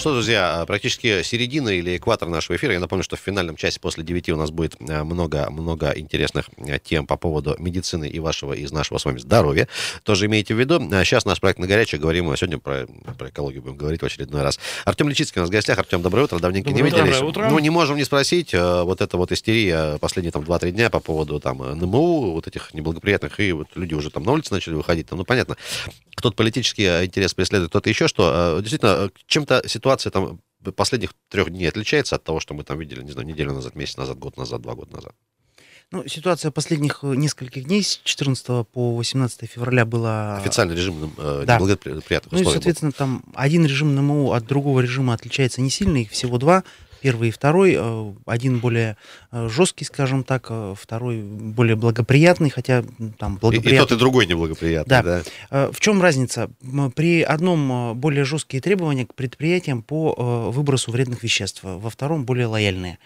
Что, друзья, практически середина или экватор нашего эфира. Я напомню, что в финальном часе после 9 у нас будет много-много э, интересных э, тем по поводу медицины и вашего, и из нашего с вами здоровья. Тоже имейте в виду. Сейчас наш проект на горячее. Говорим сегодня про, про экологию будем говорить в очередной раз. Артем Личицкий у нас в гостях. Артем, доброе утро. Давненько доброе не виделись. Доброе утро. Ну, не можем не спросить. Вот эта вот истерия последние там 2-3 дня по поводу там НМУ, вот этих неблагоприятных, и вот люди уже там на улице начали выходить. Там, ну, понятно, кто-то политический интерес преследует, кто-то еще что. Действительно, чем-то ситуация ситуация там последних трех дней отличается от того, что мы там видели, не знаю, неделю назад, месяц назад, год назад, два года назад? Ну, ситуация последних э, нескольких дней с 14 по 18 февраля была... Официальный режим э, да. неблагоприятных Ну и, соответственно, был. там один режим НМО от другого режима отличается не сильно, их всего два первый и второй. Э, один более э, жесткий, скажем так, э, второй более благоприятный, хотя там благоприятный. И, и тот, и другой неблагоприятный, да. да. В чем разница? При одном более жесткие требования к предприятиям по выбросу вредных веществ, во втором более лояльные.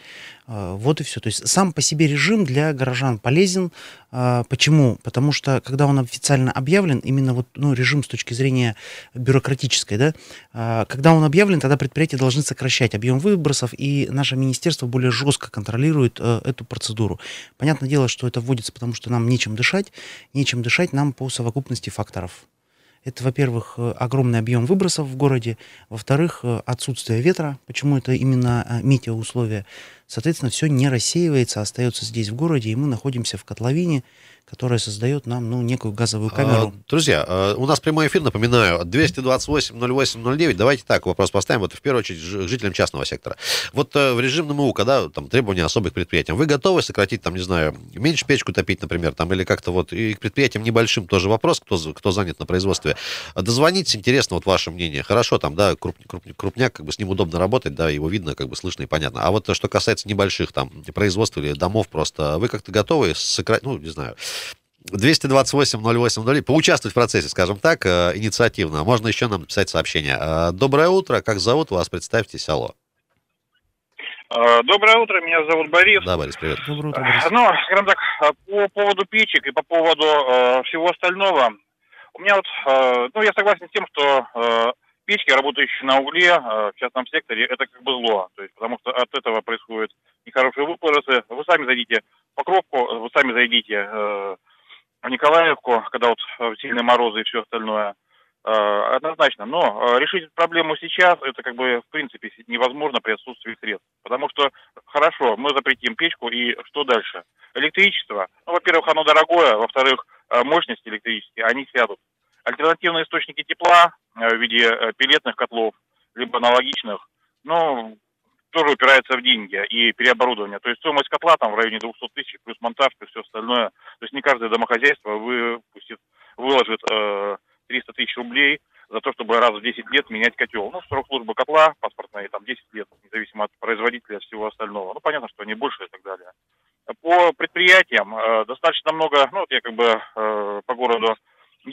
А, вот и все. То есть сам по себе режим для горожан полезен. А, почему? Потому что когда он официально объявлен, именно вот ну, режим с точки зрения бюрократической, да, а, когда он объявлен, тогда предприятия должны сокращать объем выбросов, и наше министерство более жестко контролирует э, эту процедуру. Понятное дело, что это вводится, потому что нам нечем дышать, нечем дышать нам по совокупности факторов. Это, во-первых, э, огромный объем выбросов в городе, во-вторых, э, отсутствие ветра, почему это именно э, метеоусловия. Соответственно, все не рассеивается, остается здесь в городе, и мы находимся в котловине, которая создает нам ну, некую газовую а, камеру. А, друзья, а, у нас прямой эфир, напоминаю, 228-08-09. Давайте так вопрос поставим. Вот в первую очередь жителям частного сектора. Вот э, в режим НМУ, когда там требования особых предприятиям, вы готовы сократить, там, не знаю, меньше печку топить, например, там, или как-то вот, и к предприятиям небольшим тоже вопрос, кто, кто занят на производстве. Дозвонитесь, интересно вот ваше мнение. Хорошо, там, да, круп, круп, крупняк, как бы с ним удобно работать, да, его видно, как бы слышно и понятно. А вот что касается небольших там производств или домов просто, вы как-то готовы сократить, ну, не знаю, 228-08-09, поучаствовать в процессе, скажем так, э, инициативно. Можно еще нам писать сообщение. Э, доброе утро, как зовут вас? Представьтесь, алло. Э, доброе утро, меня зовут Борис. Да, Борис, привет. Доброе утро, Борис. Ну, скажем так, по поводу печек и по поводу э, всего остального, у меня вот, э, ну, я согласен с тем, что э, печки, работающие на угле э, в частном секторе, это как бы зло, то есть, потому что от этого происходят нехорошие выбросы. Вы сами зайдите по кропку, вы сами зайдите э, в Николаевку, когда вот э, сильные морозы и все остальное, э, однозначно. Но решить проблему сейчас, это как бы в принципе невозможно при отсутствии средств. Потому что, хорошо, мы запретим печку, и что дальше? Электричество, ну, во-первых, оно дорогое, во-вторых, мощности электрические, они сядут. Альтернативные источники тепла в виде пилетных котлов, либо аналогичных, ну, тоже упирается в деньги и переоборудование. То есть стоимость котла там в районе 200 тысяч, плюс монтаж, плюс все остальное. То есть не каждое домохозяйство выпустит, выложит э, 300 тысяч рублей за то, чтобы раз в 10 лет менять котел. Ну, срок службы котла паспортной там 10 лет, независимо от производителя всего остального. Ну, понятно, что они больше и так далее. По предприятиям э, достаточно много, ну, вот я как бы э, по городу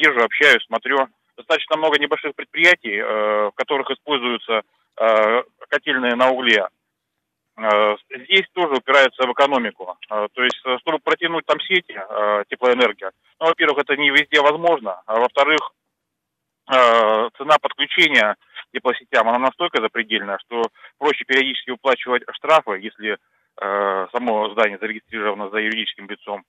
езжу, общаюсь, смотрю, достаточно много небольших предприятий, э, в которых используются Э, котельные на угле. Э, здесь тоже упирается в экономику. То есть, чтобы протянуть там сети теплоэнергия, ну, во-первых, это не везде возможно, а во-вторых, цена подключения теплосетям, она настолько запредельная, что проще периодически выплачивать штрафы, если само здание зарегистрировано за юридическим лицом.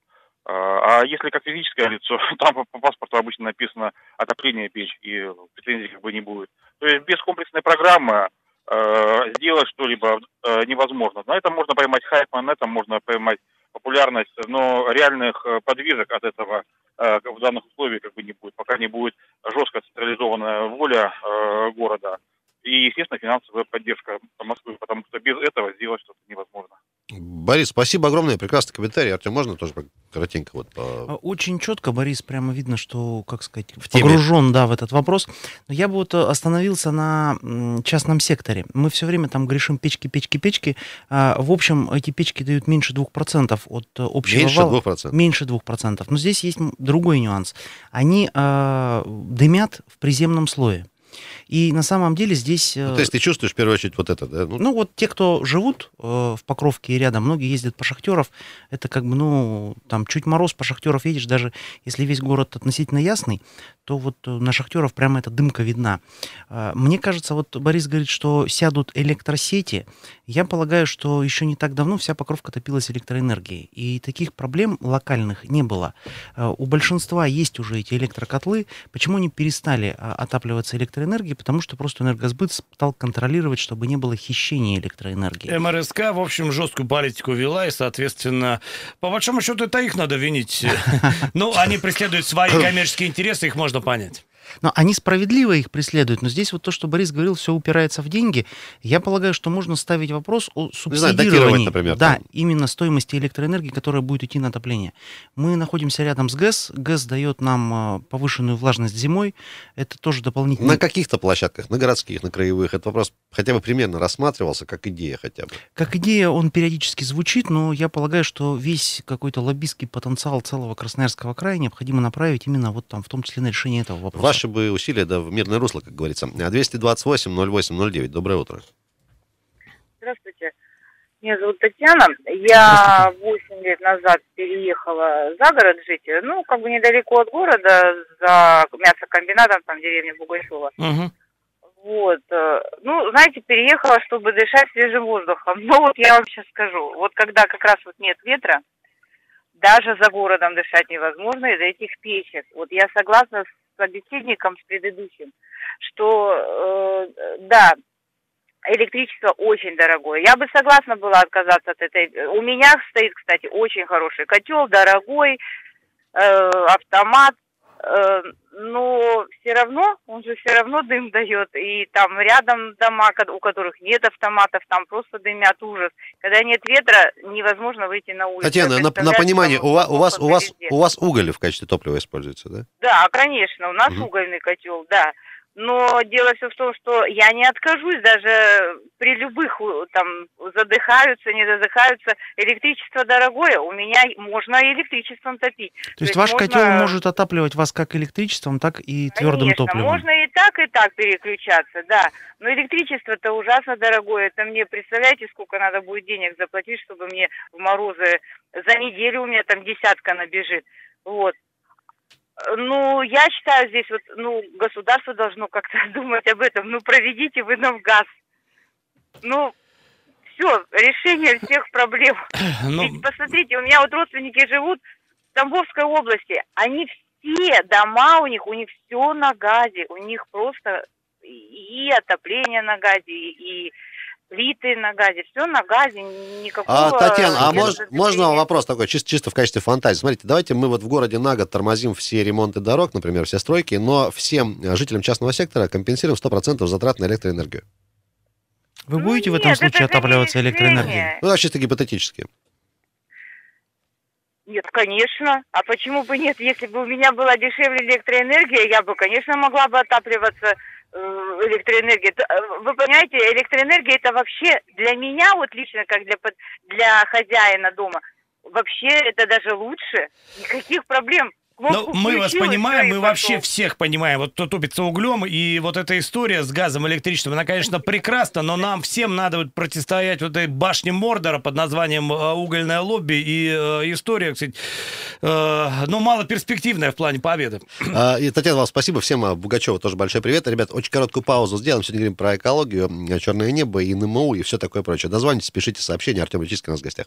А если как физическое лицо, там по паспорту обычно написано отопление печь, и претензий как бы не будет. То есть без комплексной программы э, сделать что-либо э, невозможно. На этом можно поймать хайп, на этом можно поймать популярность, но реальных э, подвижек от этого э, в данных условиях как бы не будет, пока не будет жестко централизованная воля э, города и, естественно, финансовая поддержка Москвы, потому что без этого сделать что-то невозможно. Борис, спасибо огромное, прекрасный комментарий. Артем, можно тоже коротенько вот по... А, очень четко, Борис, прямо видно, что, как сказать, в погружен, да, в этот вопрос. Но я бы вот э, остановился на частном секторе. Мы все время там грешим печки, печки, печки. А, в общем, эти печки дают меньше 2% от э, общего меньше вала. 2%? Меньше 2%. Но здесь есть другой нюанс. Они а, дымят в приземном слое. И на самом деле здесь... Ну, то есть ты чувствуешь в первую очередь вот это, да? Ну, ну вот те, кто живут э, в Покровке и рядом, многие ездят по Шахтеров, это как бы, ну, там чуть мороз по Шахтеров едешь, даже если весь город относительно ясный, то вот э, на Шахтеров прямо эта дымка видна. Э, мне кажется, вот Борис говорит, что сядут электросети. Я полагаю, что еще не так давно вся Покровка топилась электроэнергией, и таких проблем локальных не было. Э, у большинства есть уже эти электрокотлы. Почему они перестали а, отапливаться электроэнергией? Потому что просто энергосбыт стал контролировать, чтобы не было хищения электроэнергии. МРСК, в общем, жесткую политику вела, и, соответственно, по большому счету, это их надо винить. Ну, они преследуют свои коммерческие интересы, их можно понять. Но они справедливо их преследуют. Но здесь вот то, что Борис говорил, все упирается в деньги. Я полагаю, что можно ставить вопрос о субсидировании. Знаю, например, да, там. именно стоимости электроэнергии, которая будет идти на отопление. Мы находимся рядом с ГЭС. ГЭС дает нам а, повышенную влажность зимой. Это тоже дополнительно. На каких-то площадках, на городских, на краевых, этот вопрос хотя бы примерно рассматривался, как идея хотя бы? Как идея он периодически звучит, но я полагаю, что весь какой-то лоббистский потенциал целого Красноярского края необходимо направить именно вот там, в том числе на решение этого вопроса. Ваши бы усилия да, в мирное русло, как говорится. 228-08-09. Доброе утро. Здравствуйте. Меня зовут Татьяна. Я 8 лет назад переехала за город жить. Ну, как бы недалеко от города, за мясокомбинатом, там, деревня Бугайшова. Угу. Вот. Э, ну, знаете, переехала, чтобы дышать свежим воздухом. Но вот я вам сейчас скажу. Вот когда как раз вот нет ветра, даже за городом дышать невозможно из-за этих печек. Вот я согласна с собеседником, с предыдущим, что э, да, электричество очень дорогое. Я бы согласна была отказаться от этой. У меня стоит, кстати, очень хороший котел, дорогой, э, автомат, э, но все равно, он же все равно дым дает, и там рядом дома, у которых нет автоматов, там просто дымят ужас. Когда нет ветра, невозможно выйти на улицу. Татьяна, на, на понимание, у вас, у вас, у вас, у вас уголь в качестве топлива используется, да? Да, конечно, у нас угу. угольный котел, да. Но дело все в том, что я не откажусь даже при любых там задыхаются, не задыхаются. Электричество дорогое, у меня можно электричеством топить. То, То есть ваш можно... котел может отапливать вас как электричеством, так и твердым Конечно, топливом? можно и так, и так переключаться, да. Но электричество-то ужасно дорогое. Это мне, представляете, сколько надо будет денег заплатить, чтобы мне в морозы за неделю у меня там десятка набежит. Вот. Ну, я считаю, здесь вот, ну, государство должно как-то думать об этом. Ну, проведите вы нам газ. Ну, все, решение всех проблем. Ну... Ведь посмотрите, у меня вот родственники живут в Тамбовской области. Они все дома у них, у них все на газе. У них просто и отопление на газе, и плиты на газе, все на газе, никакого... А, Татьяна, а мож, можно вопрос такой, чисто, чисто в качестве фантазии? Смотрите, давайте мы вот в городе на год тормозим все ремонты дорог, например, все стройки, но всем жителям частного сектора компенсируем 100% затрат на электроэнергию. Вы будете Нет, в этом случае отапливаться электроэнергией? Ну, да, чисто гипотетически. Нет, конечно. А почему бы нет? Если бы у меня была дешевле электроэнергия, я бы, конечно, могла бы отапливаться Э, электроэнергия. Э, вы понимаете, электроэнергия это вообще для меня, вот лично как для, для хозяина дома, вообще это даже лучше. Никаких проблем. Ну, мы вас понимаем, мы вообще всех понимаем. Вот кто топится углем, и вот эта история с газом, электричеством, она, конечно, прекрасна, но нам всем надо вот противостоять вот этой башне Мордора под названием э, «Угольное лобби». И э, история, кстати, э, ну, мало перспективная в плане победы. А, и, Татьяна, вам спасибо. Всем а, Бугачева тоже большой привет. Ребят, очень короткую паузу сделаем. Сегодня говорим про экологию, черное небо и НМУ и все такое прочее. Дозвонитесь, пишите сообщения. Артем Ильичский у нас в гостях.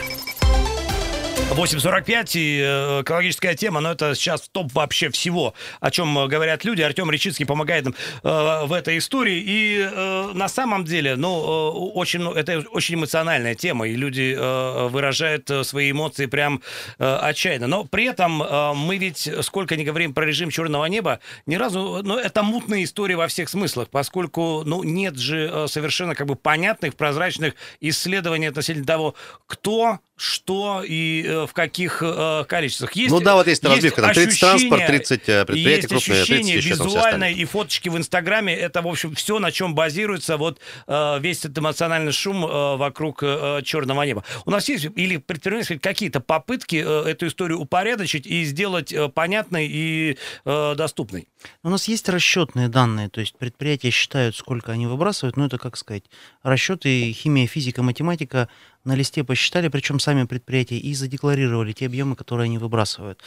8.45 и э, экологическая тема, но это сейчас топ вообще всего, о чем говорят люди. Артем Речицкий помогает нам э, в этой истории. И э, на самом деле, ну, э, очень, ну, это очень эмоциональная тема, и люди э, выражают э, свои эмоции прям э, отчаянно. Но при этом э, мы ведь, сколько не говорим про режим черного неба, ни разу, ну, это мутная история во всех смыслах, поскольку, ну, нет же совершенно как бы понятных, прозрачных исследований относительно того, кто что и э, в каких э, количествах. Есть, ну да, вот есть разбивка, там 30 транспорт, 30 э, предприятий есть крупные, 30 ощущение еще там все визуальное и фоточки в Инстаграме. Это, в общем, все, на чем базируется вот весь этот эмоциональный шум вокруг черного неба. У нас есть или предпринимались какие-то попытки эту историю упорядочить и сделать понятной и доступной? У нас есть расчетные данные, то есть предприятия считают, сколько они выбрасывают, но это, как сказать, расчеты, химия, физика, математика на листе посчитали, причем сами предприятия, и задекларировали те объемы, которые они выбрасывают.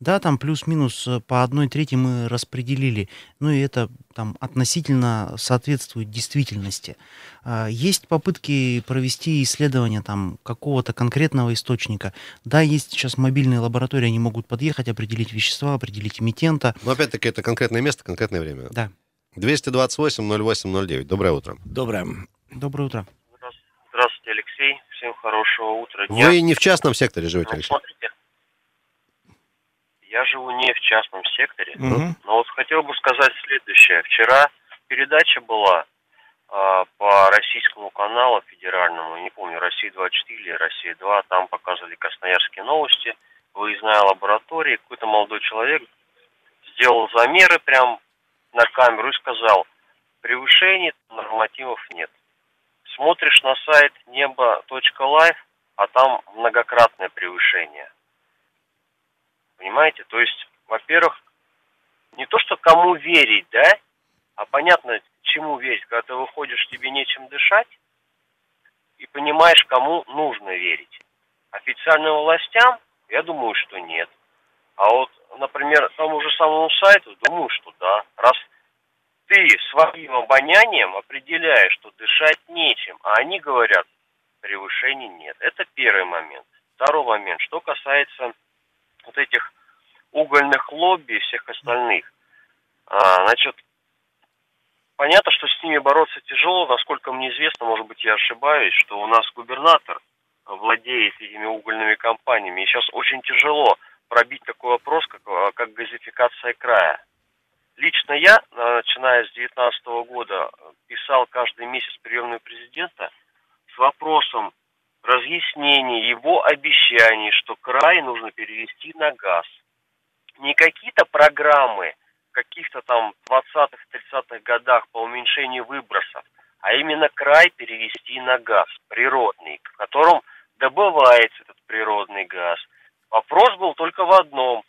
Да, там плюс-минус э, по одной трети мы распределили, ну и это там относительно соответствует действительности. А, Есть попытки провести исследование там какого-то конкретного источника. Да, есть сейчас мобильные лаборатории, они могут подъехать, определить вещества, определить эмитента. Но опять-таки это конкретное место, конкретное время. Да. 228-08-09. Доброе утро. Доброе. Доброе утро. Здравствуйте, Алексей. Всем хорошего утра, дня. Вы не в частном секторе живете, Ну, Алексей? смотрите, я живу не в частном секторе, Мгм. но вот хотел бы сказать следующее. Вчера передача была а, по российскому каналу федеральному, не помню, Россия-24 или Россия-2, там показывали красноярские новости, выездная лаборатория, какой-то молодой человек сделал замеры прям на камеру и сказал, превышений нормативов нет. Смотришь на сайт небо.лайф, а там многократное превышение. Понимаете? То есть, во-первых, не то, что кому верить, да, а понятно, чему верить, когда ты выходишь, тебе нечем дышать, и понимаешь, кому нужно верить. Официальным властям, я думаю, что нет. А вот, например, тому же самому сайту, думаю, что да. Раз ты своим обонянием определяешь, что дышать нечем, а они говорят, превышений нет. Это первый момент. Второй момент, что касается вот этих угольных лобби и всех остальных. А, значит, понятно, что с ними бороться тяжело, насколько мне известно, может быть, я ошибаюсь, что у нас губернатор владеет этими угольными компаниями. И сейчас очень тяжело пробить такой вопрос, как, а, как газификация края. Лично я, начиная с 2019 года, писал каждый месяц приемную президента с вопросом разъяснения его обещаний, что край нужно перевести на газ. Не какие-то программы каких-то там 20-х, 30-х годах по уменьшению выбросов, а именно край перевести на газ природный, в котором добывается этот природный газ. Вопрос был только в одном.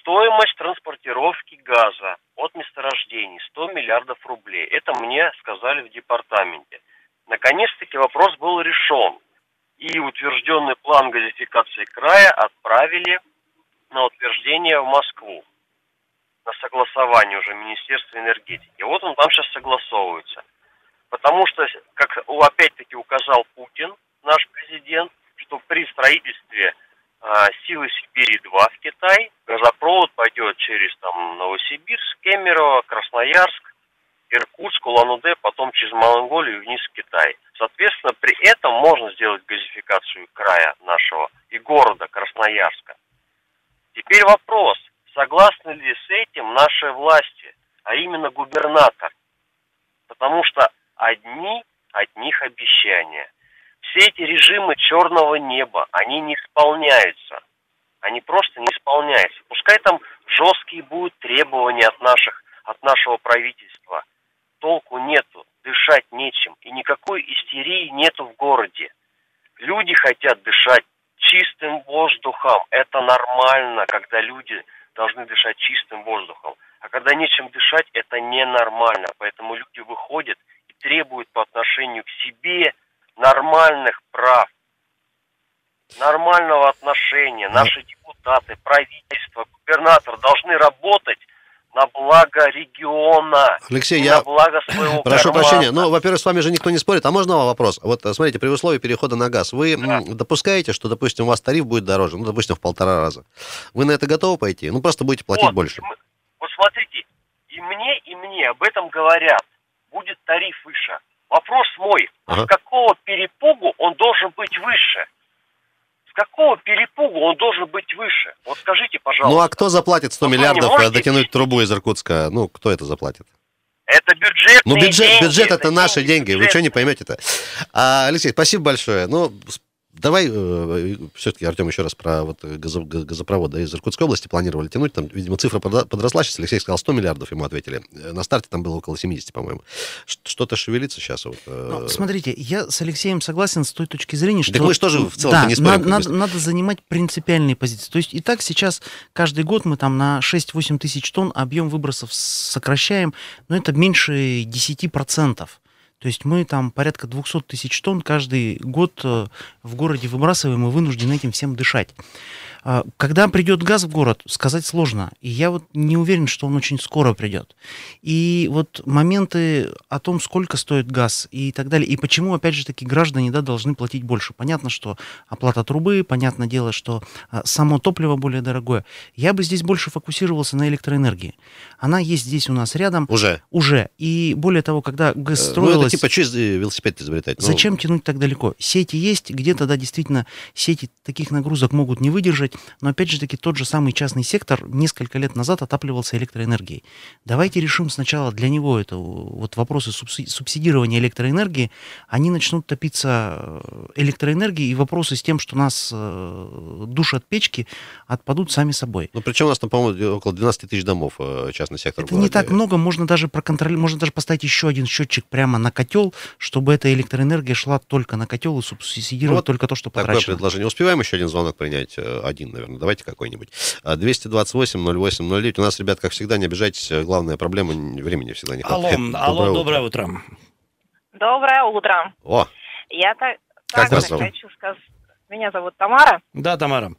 Стоимость транспортировки газа от месторождений 100 миллиардов рублей. Это мне сказали в департаменте. Наконец-таки вопрос был решен. И утвержденный план газификации края отправили на утверждение в Москву. На согласование уже Министерства энергетики. Вот он там сейчас согласовывается. Потому что, как опять-таки указал Путин, наш президент, что при строительстве а, силы Сибири-2 в Китай газопровод пойдет через там Новосибирск, Кемерово, Красноярск, Иркутск, Улан-Удэ, потом через Монголию вниз в Китай. Соответственно, при этом можно сделать газификацию края нашего и города Красноярска. Теперь вопрос, согласны ли с этим наши власти, а именно губернатор? Потому что одни от них обещания. Все эти режимы черного неба, они не исполняются. Они просто не исполняются. Пускай там жесткие будут требования от наших, от нашего правительства. Толку нету, дышать нечем. И истерии нету в городе. Люди хотят дышать чистым воздухом. Это нормально, когда люди должны дышать чистым воздухом. А когда нечем дышать, это ненормально. Поэтому люди выходят и требуют по отношению к себе нормальных прав, нормального отношения. Наши депутаты, правительство, губернатор должны работать благо региона, Алексей, я на благо своего прошу кармана. прощения. Ну, во-первых, с вами же никто не спорит. А можно вопрос? Вот смотрите, при условии перехода на газ, вы м, допускаете, что, допустим, у вас тариф будет дороже, ну, допустим, в полтора раза. Вы на это готовы пойти? Ну, просто будете платить Вот, больше. мы- Вот смотрите, и мне, и мне об этом говорят. Будет тариф выше. Вопрос мой, Ага. с какого перепугу он должен быть выше? Какого перепугу он должен быть выше? Вот скажите, пожалуйста. Ну, а кто заплатит 100 Ну, вы миллиардов э, можете дотянуть трубу из Иркутска? Ну, кто это заплатит? Это бюджетные Ну, бюджет, деньги, бюджет это наши деньги, вы бюджет. что не поймете-то? А, Алексей, спасибо большое. Ну, Давай э, все-таки, Артем, еще раз про вот газо- га- газопровод да, из Иркутской области планировали тянуть. Там, видимо, цифра подросла. Сейчас Алексей сказал 100 миллиардов, ему ответили. Э, На старте там было около 70, по-моему. Что-то шевелится сейчас. Вот, э, Ну, смотрите, я с Алексеем согласен с той точки зрения, что... Так мы ж тоже в целом-то да, не спорим, надо, надо, надо занимать принципиальные позиции. То есть и так сейчас каждый год мы там на 6-8 тысяч тонн объем выбросов сокращаем, но это меньше 10%. То есть мы там порядка 200 тысяч тонн каждый год э, в городе выбрасываем и вынуждены этим всем дышать. А, Когда придет газ в город, сказать сложно. И я вот не уверен, что он очень скоро придет. И вот моменты о том, сколько стоит газ и так далее, и почему, опять же таки, граждане да, должны платить больше. Понятно, что оплата трубы, понятное дело, что а, само топливо более дорогое. Я бы здесь больше фокусировался на электроэнергии. Она есть здесь у нас рядом Уже. уже. И более того, когда ГЭС Э, Ну, это строилась... типа, что э, велосипед изобретать? Ну, Зачем тянуть так далеко? Сети есть, где-то, да, действительно, сети таких нагрузок могут не выдержать, но опять же таки тот же самый частный сектор несколько лет назад отапливался электроэнергией. Давайте решим сначала для него это вот вопросы субси- субсидирования электроэнергии, они начнут топиться э, электроэнергией, и вопросы с тем, что нас э, душат печки, отпадут сами собой. Ну, причем у нас там, по-моему, около 12 тысяч домов э, частный сектор. Это не так много, можно даже проконтролировать, можно даже поставить еще один счетчик прямо на котел, чтобы эта электроэнергия шла только на котел и субсидировать Ну, вот только то, что Такое потрачено. предложение. Успеваем еще один звонок принять? Э, Один, наверное. Давайте какой-нибудь. А, 228-08-09. У нас, ребят, как всегда, не обижайтесь. Главная проблема времени всегда не Алло, хватает. алло, утро. доброе утро. Доброе утро. О, Я так, Как также зовут? хочу сказать. Меня зовут Тамара. Да, Тамара.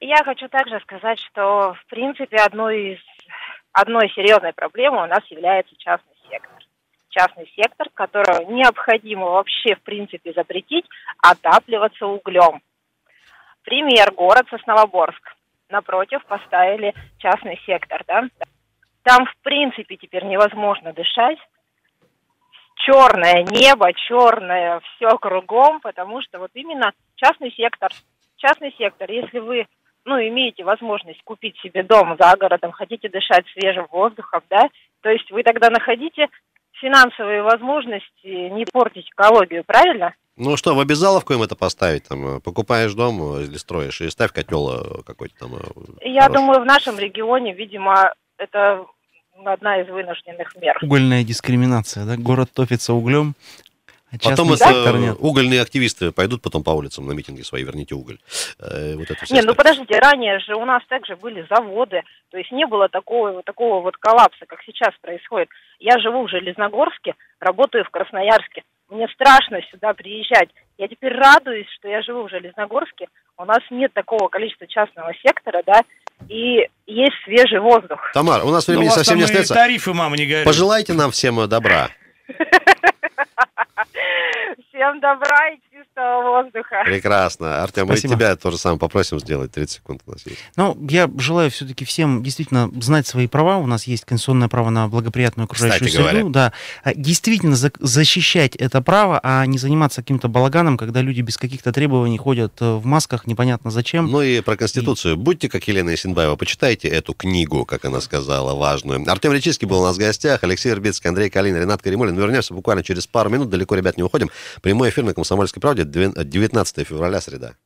Я хочу также сказать, что в принципе одной из одной серьезной проблемой у нас является частный сектор. Частный сектор, которого необходимо вообще в принципе запретить отапливаться углем. Пример город Сосновоборск. Напротив поставили частный сектор, да? Там в принципе теперь невозможно дышать. Черное небо, черное все кругом, потому что вот именно частный сектор. Частный сектор, если вы ну, имеете возможность купить себе дом за городом, хотите дышать свежим воздухом, да, то есть вы тогда находите финансовые возможности не портить экологию, правильно? Ну что, в обязаловку им это поставить? Там, э, покупаешь дом э, или строишь, и ставь котел э, какой-то там. Я хороший. думаю, в нашем регионе, видимо, это одна из вынужденных мер. Угольная дискриминация, да? Город топится углем, а Потом это, нет. угольные активисты пойдут потом по улицам на митинги свои, верните уголь. Э, Вот это Не, ну подождите, ранее же у нас также были заводы, то есть не было такого, такого вот коллапса, как сейчас происходит. Я живу в Железногорске, работаю в Красноярске. Мне страшно сюда приезжать. Я теперь радуюсь, что я живу в Железногорске. У нас нет такого количества частного сектора, да, и есть свежий воздух. Тамар, у нас Ну, времени у вас совсем там не остается. тарифы, мама, не говорит. Пожелайте нам всем э, добра. Всем добра и чистого воздуха. Прекрасно. Артем, мы тебя тоже самое попросим сделать. 30 секунд у нас есть. Ну, я желаю все-таки всем действительно знать свои права. У нас есть конституционное право на благоприятную окружающую Кстати говоря. среду. Да. А Действительно за- защищать это право, а не заниматься каким-то балаганом, когда люди без каких-то требований ходят э, в масках, непонятно зачем. Ну и про Конституцию. Будьте, как Елена Исенбаева, почитайте эту книгу, как она сказала, важную. Артем Речицкий был у нас в гостях, Алексей Вербицкий, Андрей Калин, Ренат Каримулин. Вернемся буквально через пару минут. Далеко, ребят, не уходим. Прямой эфир на Комсомольской правде, 19 февраля, среда.